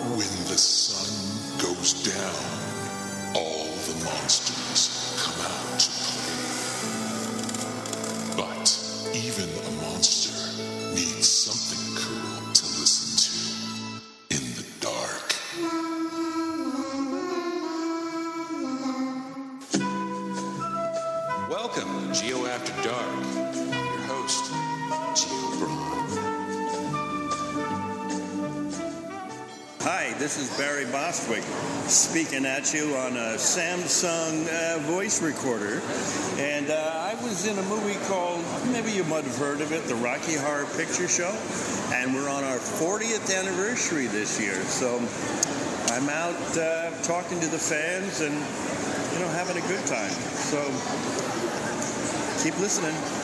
When the sun goes down, all the monsters come out to play. But even a monster needs something cool to listen to in the dark. Welcome Geo After Dark. Hi, this is Barry Bostwick speaking at you on a Samsung uh, voice recorder. And uh, I was in a movie called, maybe you might have heard of it, the Rocky Horror Picture Show. And we're on our 40th anniversary this year. So I'm out uh, talking to the fans and, you know, having a good time. So keep listening.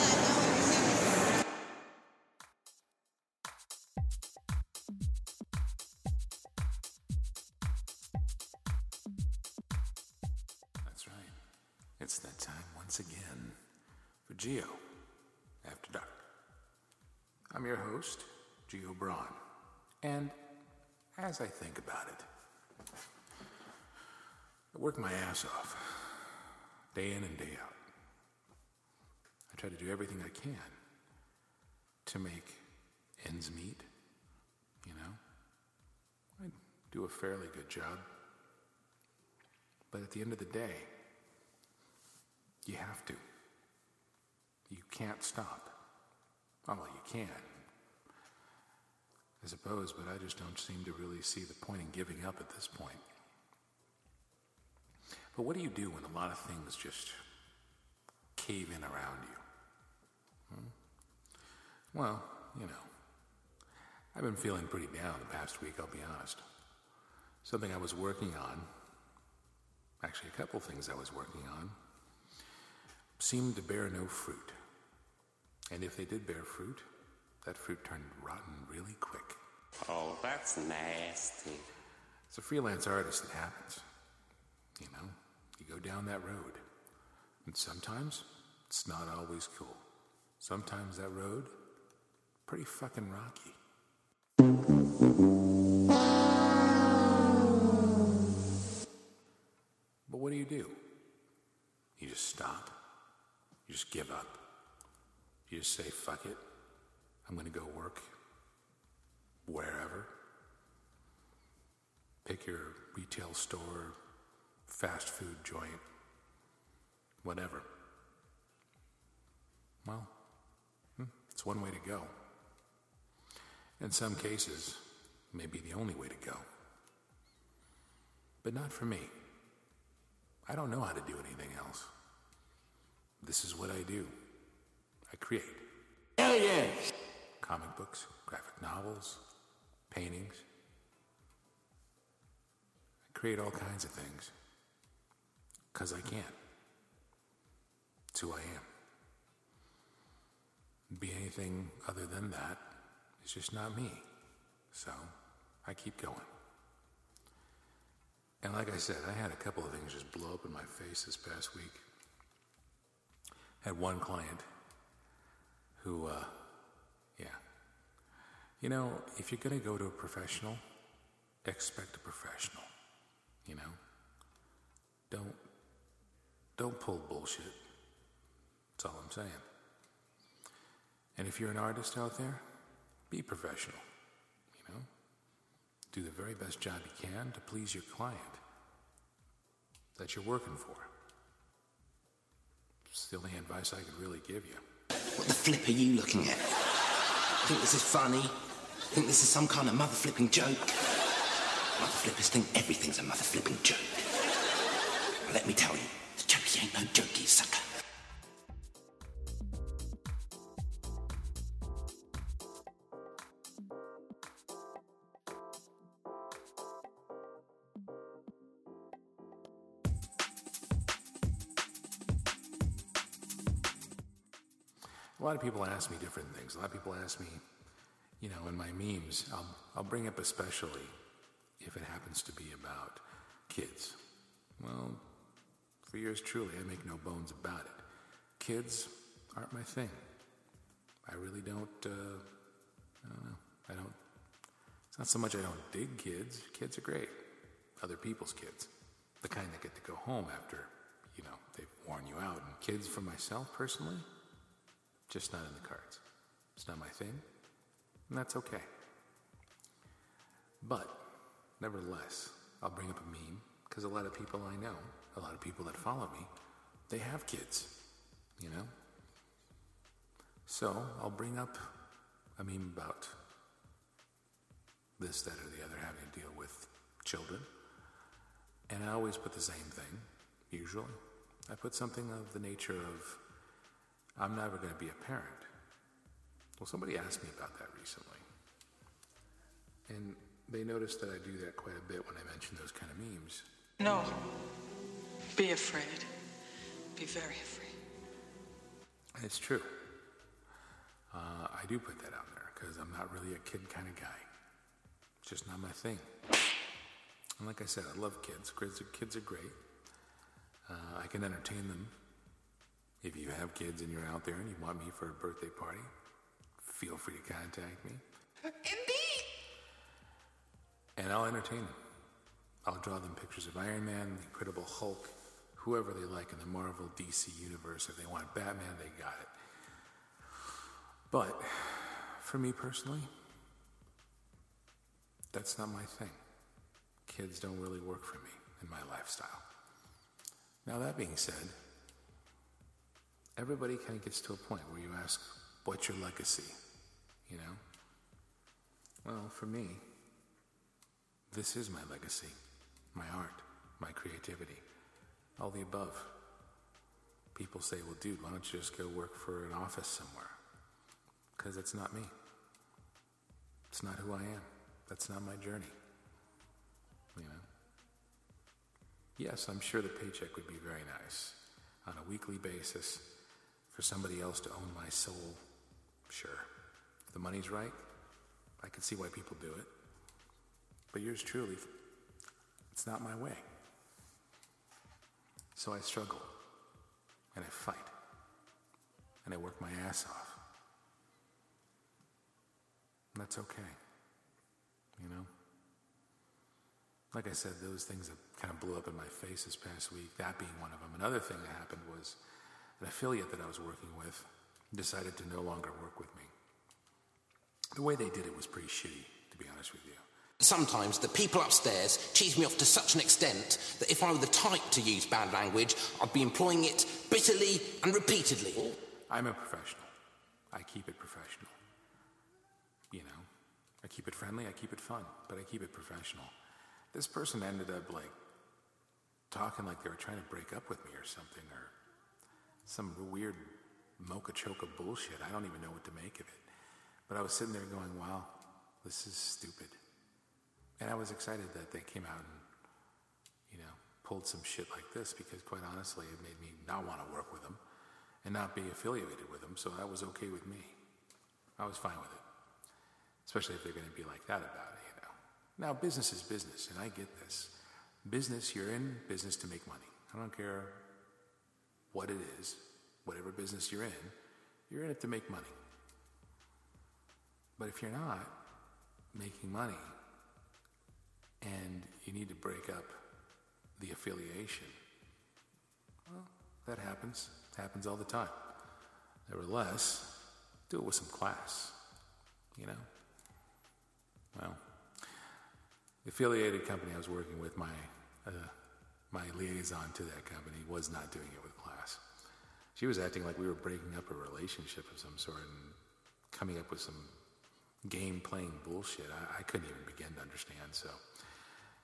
Geo Brawn. And as I think about it, I work my ass off, day in and day out. I try to do everything I can to make ends meet, you know? I do a fairly good job. But at the end of the day, you have to. You can't stop. Well, you can. I suppose, but I just don't seem to really see the point in giving up at this point. But what do you do when a lot of things just cave in around you? Hmm? Well, you know, I've been feeling pretty down the past week, I'll be honest. Something I was working on, actually, a couple things I was working on, seemed to bear no fruit. And if they did bear fruit, that fruit turned rotten really quick. Oh, that's nasty. As a freelance artist, it happens. You know, you go down that road. And sometimes it's not always cool. Sometimes that road, pretty fucking rocky. But what do you do? You just stop. You just give up. You just say, fuck it. I'm going to go work wherever. Pick your retail store, fast food joint, whatever. Well, hmm, it's one way to go. In some cases, maybe the only way to go. But not for me. I don't know how to do anything else. This is what I do. I create. Hell yes. Comic books, graphic novels, paintings. I create all kinds of things. Because I can. It's who I am. Be anything other than that is just not me. So I keep going. And like I said, I had a couple of things just blow up in my face this past week. Had one client who, uh. You know, if you're going to go to a professional, expect a professional. You know? Don't, don't pull bullshit. That's all I'm saying. And if you're an artist out there, be professional. You know? Do the very best job you can to please your client that you're working for. It's the only advice I could really give you. What the flip are you looking at? Think this is funny? Think this is some kind of mother flipping joke? Mother flippers think everything's a mother flipping joke. But let me tell you, the jokey ain't no jokey, sucker. A lot of people ask me different things. A lot of people ask me, you know, in my memes, I'll, I'll bring up especially if it happens to be about kids. Well, for yours truly, I make no bones about it. Kids aren't my thing. I really don't, uh, I don't know. I don't, it's not so much I don't dig kids. Kids are great. Other people's kids. The kind that get to go home after, you know, they've worn you out. And kids for myself personally, just not in the cards. It's not my thing, and that's okay. But, nevertheless, I'll bring up a meme because a lot of people I know, a lot of people that follow me, they have kids, you know? So, I'll bring up a meme about this, that, or the other having to deal with children. And I always put the same thing, usually. I put something of the nature of, I'm never going to be a parent. Well, somebody asked me about that recently. And they noticed that I do that quite a bit when I mention those kind of memes. No. Be afraid. Be very afraid. And it's true. Uh, I do put that out there because I'm not really a kid kind of guy. It's just not my thing. And like I said, I love kids. Kids are, kids are great. Uh, I can entertain them. If you have kids and you're out there and you want me for a birthday party, feel free to contact me. Indeed. And I'll entertain them. I'll draw them pictures of Iron Man, the Incredible Hulk, whoever they like in the Marvel DC universe. If they want Batman, they got it. But for me personally, that's not my thing. Kids don't really work for me in my lifestyle. Now, that being said, everybody kind of gets to a point where you ask, What's your legacy? You know? Well, for me, this is my legacy my art, my creativity, all the above. People say, Well, dude, why don't you just go work for an office somewhere? Because it's not me. It's not who I am. That's not my journey. You know? Yes, I'm sure the paycheck would be very nice on a weekly basis for somebody else to own my soul. Sure. The money's right, I can see why people do it. But yours truly, it's not my way. So I struggle and I fight and I work my ass off. And that's okay. You know? Like I said, those things that kind of blew up in my face this past week, that being one of them. Another thing that happened was an affiliate that I was working with decided to no longer work with me. The way they did it was pretty shitty, to be honest with you. Sometimes the people upstairs cheese me off to such an extent that if I were the type to use bad language, I'd be employing it bitterly and repeatedly. I'm a professional. I keep it professional. You know, I keep it friendly, I keep it fun, but I keep it professional. This person ended up like talking like they were trying to break up with me or something, or some weird mocha choca bullshit. I don't even know what to make of it. But I was sitting there going, wow, this is stupid. And I was excited that they came out and, you know, pulled some shit like this because, quite honestly, it made me not want to work with them and not be affiliated with them. So that was okay with me. I was fine with it, especially if they're going to be like that about it, you know. Now, business is business, and I get this. Business, you're in business to make money. I don't care what it is, whatever business you're in, you're in it to make money. But if you're not making money and you need to break up the affiliation, well, that happens. It happens all the time. Nevertheless, do it with some class, you know? Well, the affiliated company I was working with, my, uh, my liaison to that company, was not doing it with class. She was acting like we were breaking up a relationship of some sort and coming up with some game playing bullshit. I, I couldn't even begin to understand. So,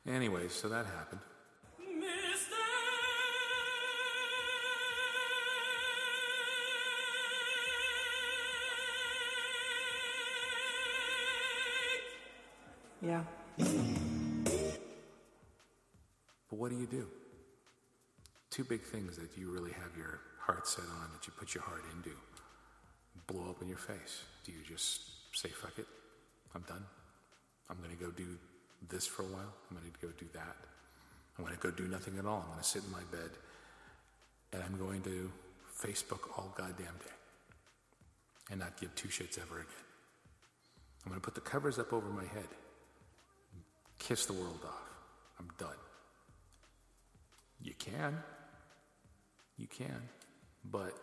anyway, so that happened. Yeah. But what do you do? Two big things that you really have your heart set on, that you put your heart into. blow up in your face? Do you just say, fuck it, I'm done? I'm going to go do this for a while. I'm going to go do that. I'm going to go do nothing at all. I'm going to sit in my bed and I'm going to Facebook all goddamn day and not give two shits ever again. I'm going to put the covers up over my head, kiss the world off. I'm done. You can. You can. But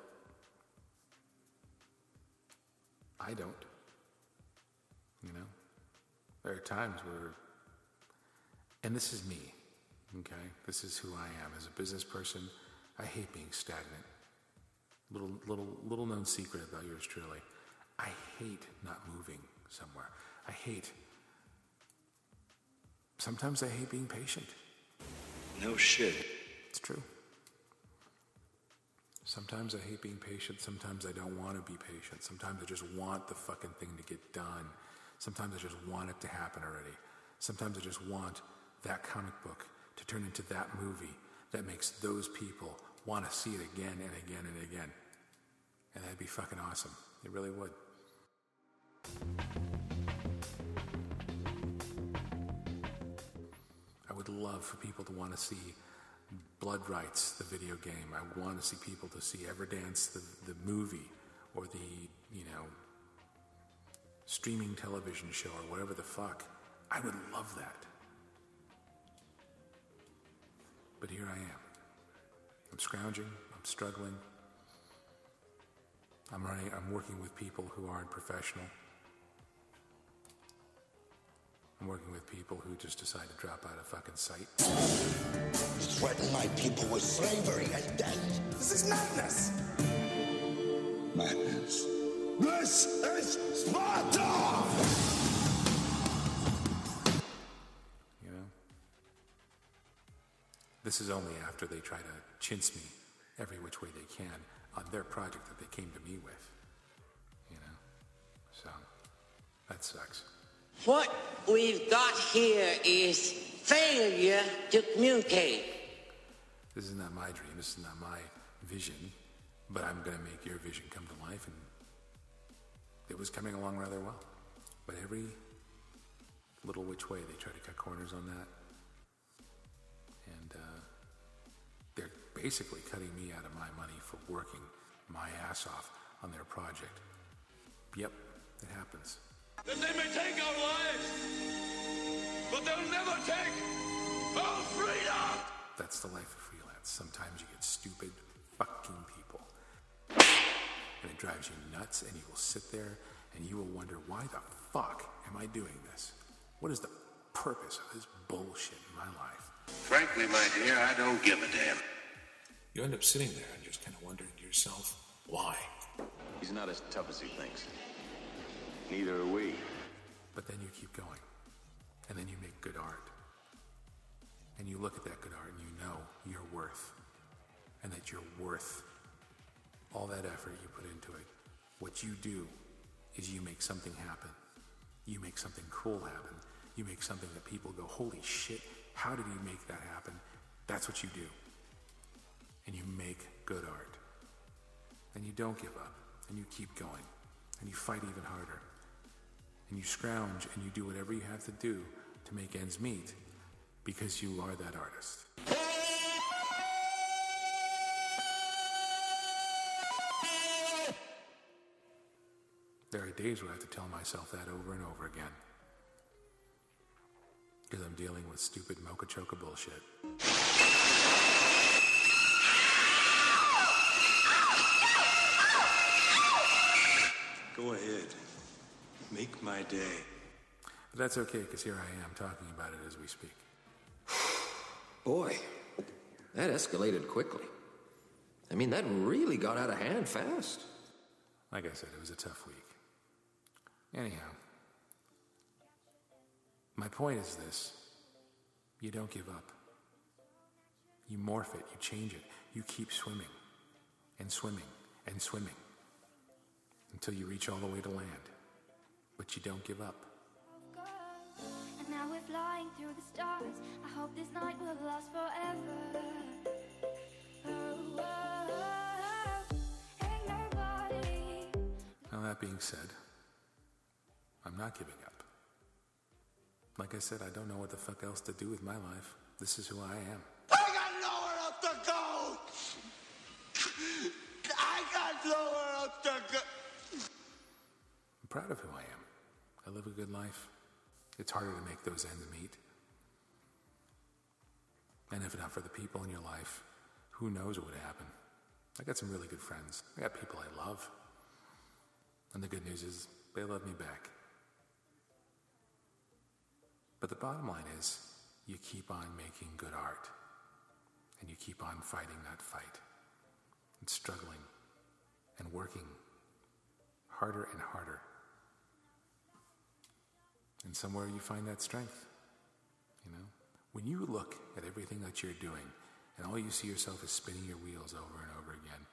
I don't. You know? There are times where, and this is me, okay? This is who I am. As a business person, I hate being stagnant. Little, little, little known secret about yours truly. I hate not moving somewhere. I hate, sometimes I hate being patient. No shit. It's true. Sometimes I hate being patient. Sometimes I don't want to be patient. Sometimes I just want the fucking thing to get done. Sometimes I just want it to happen already. Sometimes I just want that comic book to turn into that movie that makes those people want to see it again and again and again. And that'd be fucking awesome. It really would. I would love for people to want to see Blood Rights, the video game. I want to see people to see Everdance, the, the movie, or the, you know, streaming television show, or whatever the fuck. I would love that. But here I am. I'm scrounging, I'm struggling. I'm running, I'm working with people who aren't professional. I'm working with people who just decide to drop out of fucking sight. Threaten my people with slavery and death. This is madness. Madness. This is Sparta! You know? This is only after they try to chintz me every which way they can on their project that they came to me with. You know? So, that sucks. What we've got here is failure to communicate. This is not my dream, this is not my vision, but I'm going to make your vision come to life, and it was coming along rather well. But every little which way, they try to cut corners on that. And uh, they're basically cutting me out of my money for working my ass off on their project. Yep, it happens. That they may take our lives, but they'll never take our freedom! That's the life of freelance. Sometimes you get stupid fucking people. And it drives you nuts, and you will sit there and you will wonder, why the fuck am I doing this? What is the purpose of this bullshit in my life? Frankly, my dear, I don't give a damn. You end up sitting there and just kind of wondering to yourself, why? He's not as tough as he thinks. Neither are we. But then you keep going, and then you make good art. And you look at that good art and you know your worth, and that you're worth all that effort you put into it. What you do is you make something happen. You make something cool happen. You make something that people go, holy shit, how did he make that happen? That's what you do. And you make good art. And you don't give up. And you keep going. And you fight even harder. And you scrounge and you do whatever you have to do to make ends meet because you are that artist. There are days where I have to tell myself that over and over again. Because I'm dealing with stupid mocha choca bullshit. Go ahead. Make my day. But that's okay, because here I am talking about it as we speak. Boy, that escalated quickly. I mean, that really got out of hand fast. Like I said, it was a tough week. Anyhow, my point is this you don't give up. You morph it, you change it, you keep swimming and swimming and swimming until you reach all the way to land. But you don't give up. And now we're flying through the stars. I hope this night will last forever. Oh, oh, oh. Now, that being said, I'm not giving up. Like I said, I don't know what the fuck else to do with my life. This is who I am. I got nowhere else to go. I got nowhere else to go. I'm proud of who I am. I live a good life. It's harder to make those ends meet. And if not for the people in your life, who knows what would happen? I got some really good friends. I got people I love. And the good news is, they love me back. But the bottom line is, you keep on making good art. And you keep on fighting that fight. And struggling. And working harder and harder. And somewhere you find that strength. You know? When you look at everything that you're doing, and all you see yourself is spinning your wheels over and over again,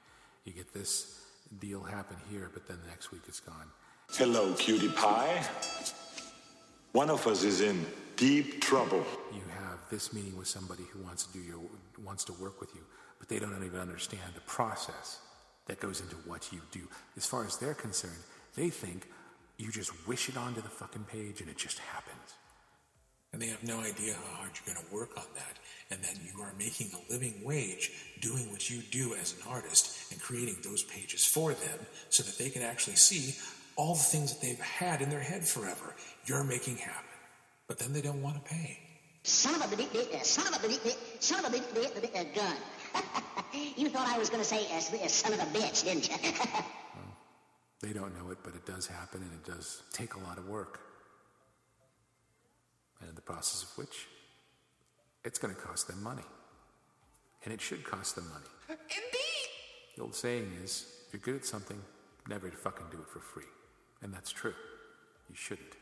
you get this deal happen here, but then the next week it's gone. Hello, cutie pie. One of us is in deep trouble. You have this meeting with somebody who wants to do your wants to work with you, but they don't even understand the process that goes into what you do. As far as they're concerned, they think you just wish it onto the fucking page and it just happens. And they have no idea how hard you're going to work on that, and that you are making a living wage doing what you do as an artist and creating those pages for them so that they can actually see all the things that they've had in their head forever. You're making happen. But then they don't want to pay. Son of a bitch, bitch, son of a bitch, bitch, son of a bitch, bitch, bitch, uh, gun. you thought I was going to say uh, son of a bitch, didn't you? They don't know it, but it does happen and it does take a lot of work. And in the process of which, it's going to cost them money. And it should cost them money. Indeed. The old saying is if you're good at something, never fucking do it for free. And that's true. You shouldn't.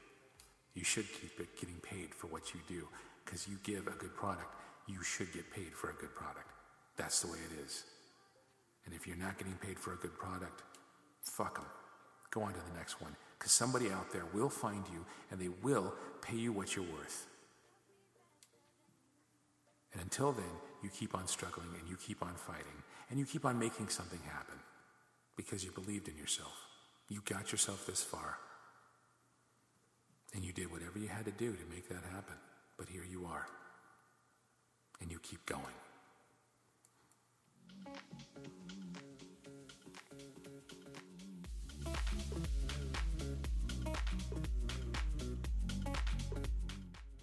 You should keep it getting paid for what you do because you give a good product, you should get paid for a good product. That's the way it is. And if you're not getting paid for a good product, fuck them. Go on to the next one because somebody out there will find you and they will pay you what you're worth. And until then, you keep on struggling and you keep on fighting and you keep on making something happen because you believed in yourself. You got yourself this far. And you did whatever you had to do to make that happen. But here you are. And you keep going.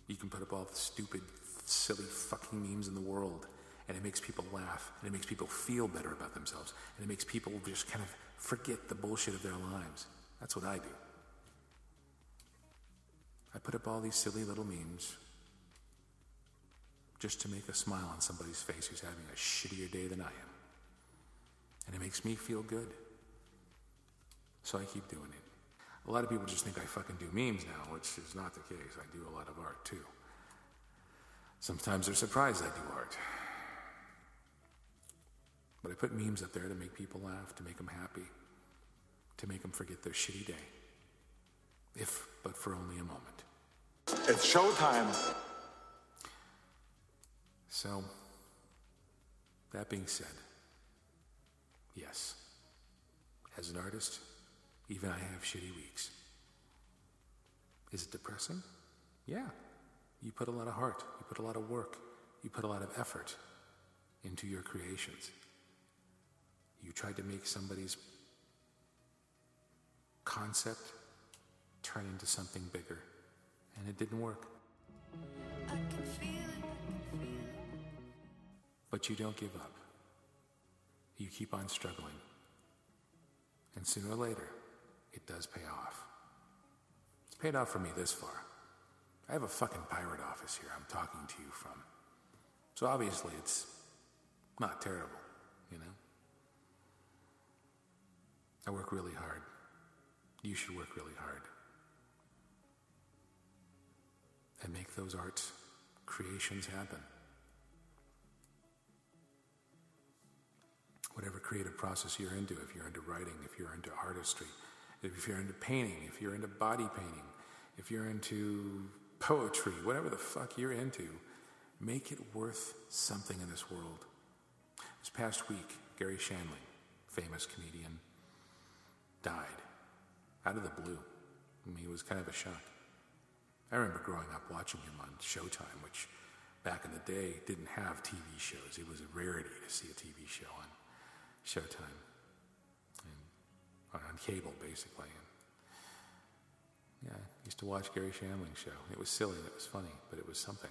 You can put up all the stupid, silly fucking memes in the world, and it makes people laugh, and it makes people feel better about themselves, and it makes people just kind of forget the bullshit of their lives. That's what I do. I put up all these silly little memes just to make a smile on somebody's face who's having a shittier day than I am. And it makes me feel good. So I keep doing it. A lot of people just think I fucking do memes now, which is not the case. I do a lot of art too. Sometimes they're surprised I do art. But I put memes up there to make people laugh, to make them happy, to make them forget their shitty day. If but for only a moment. It's showtime. So, that being said, yes, as an artist, even I have shitty weeks. Is it depressing? Yeah. You put a lot of heart, you put a lot of work, you put a lot of effort into your creations. You tried to make somebody's concept turn into something bigger, and it didn't work. But you don't give up. You keep on struggling. And sooner or later, it does pay off. It's paid off for me this far. I have a fucking pirate office here I'm talking to you from. So obviously, it's not terrible, you know? I work really hard. You should work really hard. And make those art creations happen. Whatever creative process you're into, if you're into writing, if you're into artistry, if you're into painting, if you're into body painting, if you're into poetry, whatever the fuck you're into, make it worth something in this world. This past week, Garry Shandling, famous comedian, died. out of the blue. I mean, it was kind of a shock. I remember growing up watching him on Showtime, which back in the day didn't have TV shows. It was a rarity to see a TV show on Showtime, and, on cable, basically. And yeah, I used to watch Garry Shandling's show. It was silly, it was funny, but it was something.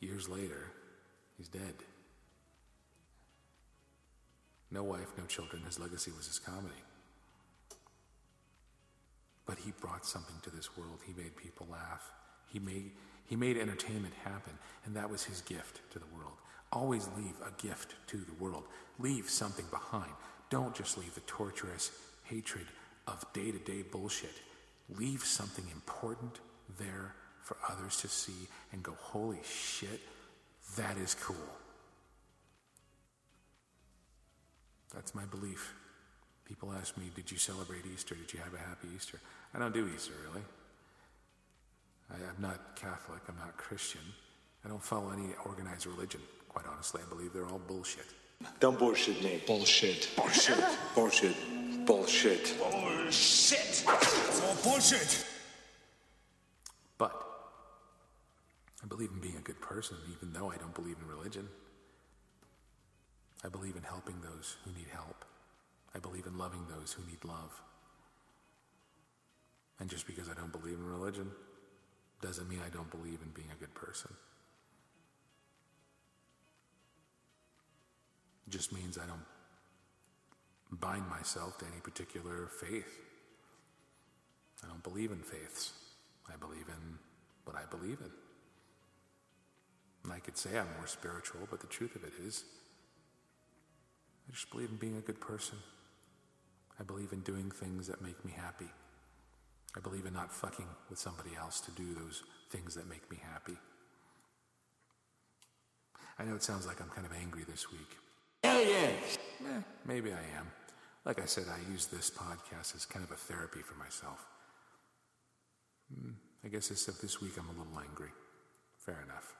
Years later, he's dead. No wife, no children. His legacy was his comedy. But he brought something to this world. He made people laugh. He made, he made entertainment happen, and that was his gift to the world. Always leave a gift to the world. Leave something behind. Don't just leave the torturous hatred of day to day bullshit. Leave something important there for others to see and go, holy shit, that is cool. That's my belief. People ask me, Did you celebrate Easter? Did you have a happy Easter? I don't do Easter, really. I, am not Catholic. I'm not Christian. I don't follow any organized religion. Quite honestly, I believe they're all bullshit. Don't bullshit me. Bullshit. Bullshit. Bullshit. Bullshit. Bullshit! It's all bullshit! But I believe in being a good person, even though I don't believe in religion. I believe in helping those who need help. I believe in loving those who need love. And just because I don't believe in religion doesn't mean I don't believe in being a good person. It just means I don't bind myself to any particular faith. I don't believe in faiths. I believe in what I believe in. And I could say I'm more spiritual, but the truth of it is, I just believe in being a good person. I believe in doing things that make me happy. I believe in not fucking with somebody else to do those things that make me happy. I know it sounds like I'm kind of angry this week. Hell yes! Eh, maybe I am. Like I said, I use this podcast as kind of a therapy for myself. Hmm, I guess this, this week I'm a little angry. Fair enough.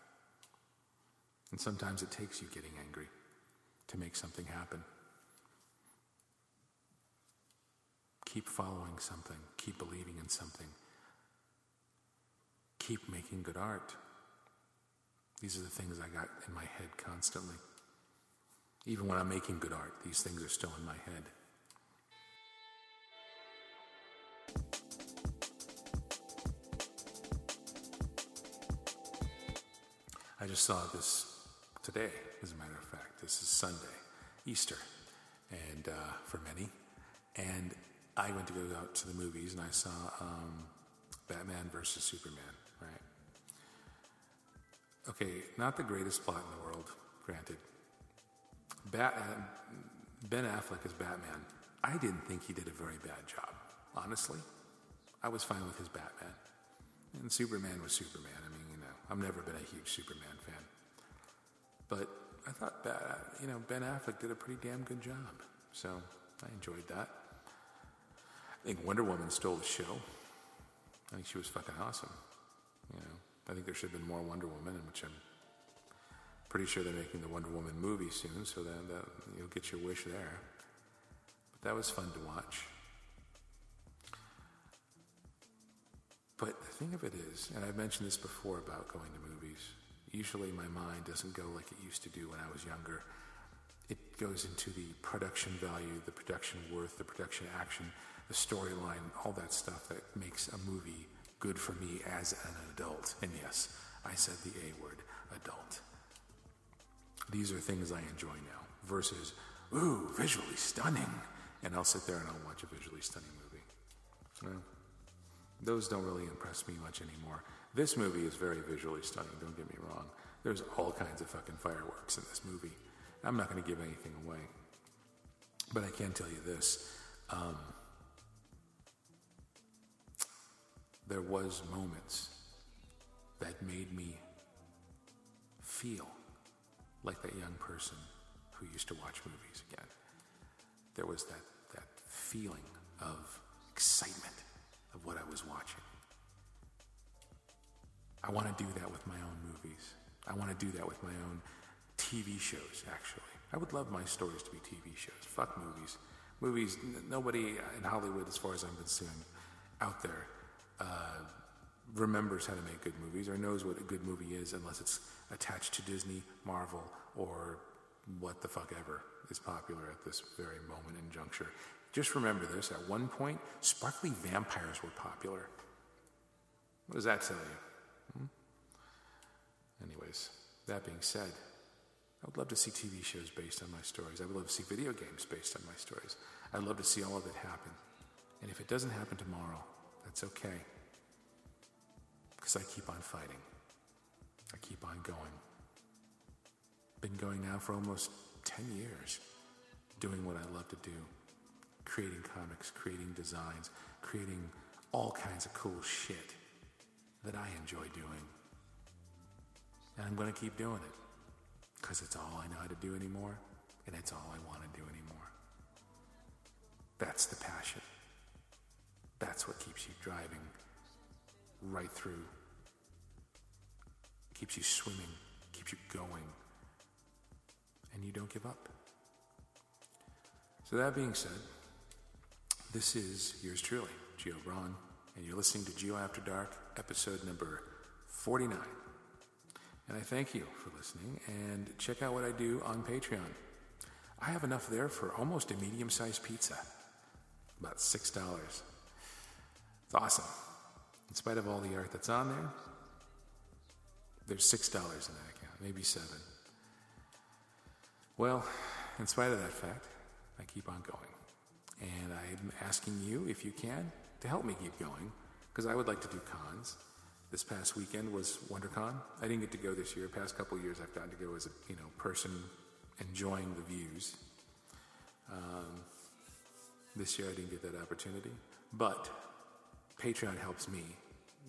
And sometimes it takes you getting angry to make something happen. Keep following something, keep believing in something, keep making good art. These are the things I got in my head constantly. Even when I'm making good art, these things are still in my head. I just saw this today, as a matter of fact. This is Sunday, Easter, and uh, for many. And I went to go out to the movies and I saw um, Batman versus Superman, right? Okay, not the greatest plot in the world, granted. Bat- uh, ben Affleck as Batman, I didn't think he did a very bad job, honestly. I was fine with his Batman. And Superman was Superman. I mean, you know, I've never been a huge Superman fan. But I thought, you know, Ben Affleck did a pretty damn good job. So I enjoyed that. I think Wonder Woman stole the show. I think she was fucking awesome. You know, I think there should have been more Wonder Woman, which I'm pretty sure they're making the Wonder Woman movie soon, so that, that you'll get your wish there. But that was fun to watch. But the thing of it is, and I've mentioned this before about going to movies, usually my mind doesn't go like it used to do when I was younger. It goes into the production value, the production worth, the production action, the storyline, all that stuff that makes a movie good for me as an adult. And yes, I said the A word, adult. These are things I enjoy now versus, ooh, visually stunning. And I'll sit there and I'll watch a visually stunning movie. Well, those don't really impress me much anymore. This movie is very visually stunning, don't get me wrong. There's all kinds of fucking fireworks in this movie. I'm not going to give anything away. But I can tell you this. Um, there was moments that made me feel like that young person who used to watch movies again. There was that, that feeling of excitement of what I was watching. I want to do that with my own movies. I want to do that with my own TV shows, actually. I would love my stories to be TV shows. Fuck movies. Movies, n- nobody in Hollywood, as far as I'm concerned, out there, uh, remembers how to make good movies or knows what a good movie is unless it's attached to Disney, Marvel, or what the fuck ever is popular at this very moment and juncture. Just remember this at one point, sparkly vampires were popular. What does that tell you? Hmm? Anyways, that being said, I would love to see TV shows based on my stories. I would love to see video games based on my stories. I'd love to see all of it happen. And if it doesn't happen tomorrow, that's okay. Because I keep on fighting. I keep on going. Been going now for almost 10 years, doing what I love to do creating comics, creating designs, creating all kinds of cool shit that I enjoy doing. And I'm going to keep doing it because it's all I know how to do anymore, and it's all I want to do anymore. That's the passion. That's what keeps you driving right through, keeps you swimming, keeps you going, and you don't give up. So, that being said, this is yours truly, Geo Brawn, and you're listening to Geo After Dark, episode number 49. And I thank you for listening, and check out what I do on Patreon. I have enough there for almost a medium sized pizza, about $6. It's awesome. In spite of all the art that's on there, there's $6 in that account, maybe 7 Well, in spite of that fact, I keep on going. And I'm asking you, if you can, to help me keep going, because I would like to do cons. This past weekend was WonderCon. I didn't get to go this year. Past couple years, I've gotten to go as a you know person enjoying the views. Um, this year, I didn't get that opportunity, but Patreon helps me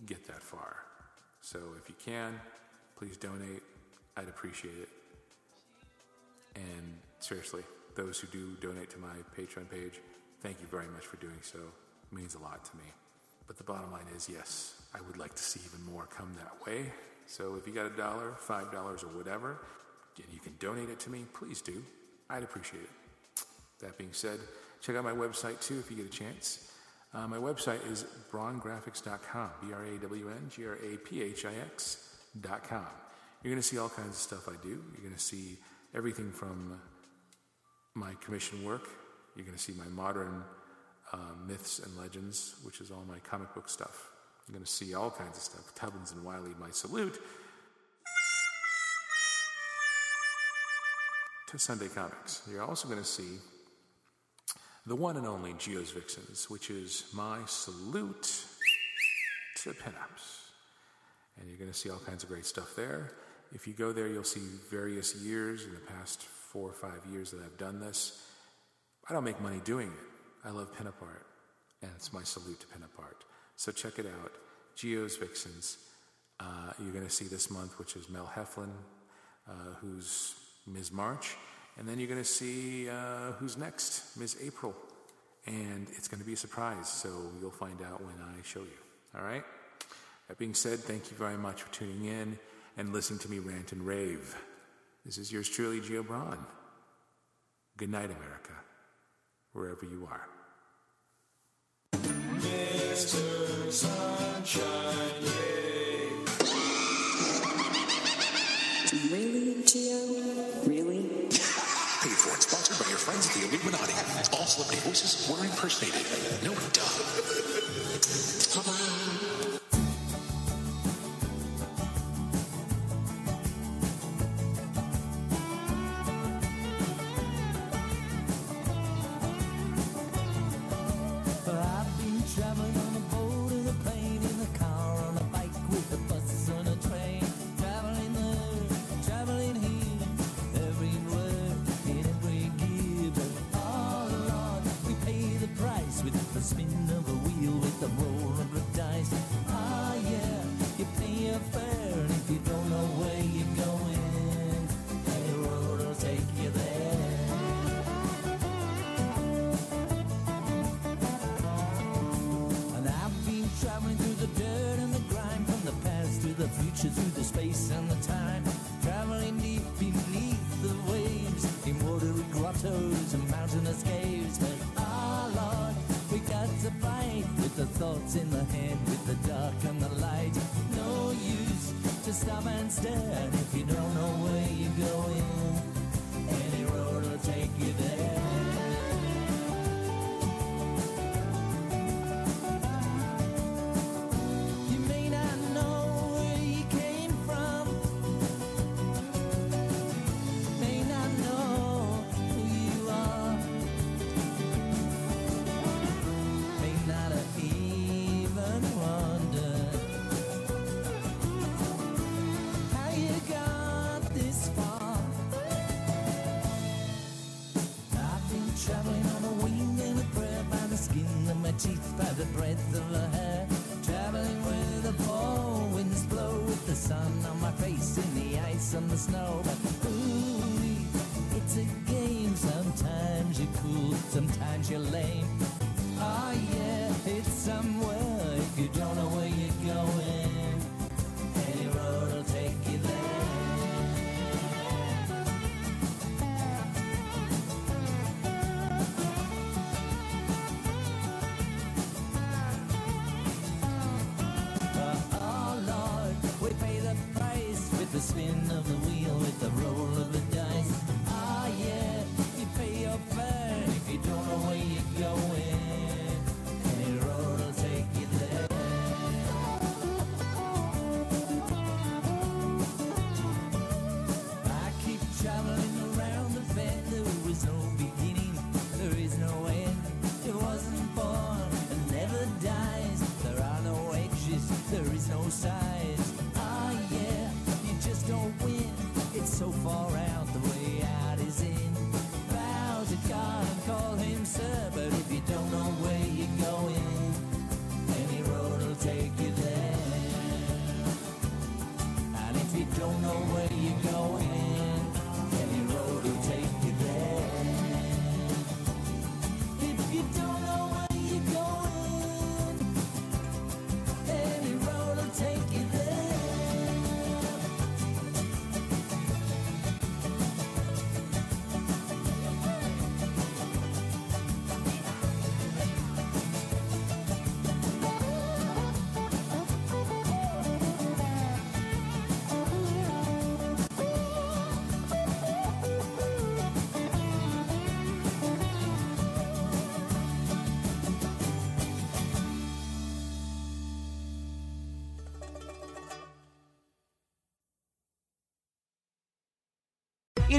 get that far. So if you can, please donate. I'd appreciate it. And seriously, those who do donate to my Patreon page, thank you very much for doing so. It means a lot to me. But the bottom line is yes, I would like to see even more come that way. So if you got a dollar, five dollars, or whatever, and you can donate it to me, please do. I'd appreciate it. That being said, check out my website too if you get a chance. Uh, my website is brawngraphix.com, B R A W N G R A P H I X.com. You're going to see all kinds of stuff I do. You're going to see everything from my commission work. You're going to see my modern uh, myths and legends, which is all my comic book stuff. You're going to see all kinds of stuff. Tubbins and Wiley, my salute. To Sunday Comics. You're also going to see the one and only Geo's Vixens, which is my salute to pinups. And you're going to see all kinds of great stuff there. If you go there, you'll see various years in the past four or five years that I've done this. I don't make money doing it. I love pinup art, and it's my salute to pinup art. So check it out. Geo's Vixens. Uh, you're going to see this month, which is Mel Heflin, uh, who's Ms. March. And then you're going to see uh, who's next, Ms. April. And it's going to be a surprise, so you'll find out when I show you. All right? That being said, thank you very much for tuning in and listening to me rant and rave. This is yours truly, Geo Brawn. Good night, America, wherever you are. Really, Geo? Really? Paid for and sponsored by your friends at the Illuminati. All celebrity voices were impersonated. No duh. I've the snow. But ooh, it's a game. Sometimes you're cool, sometimes you're lame.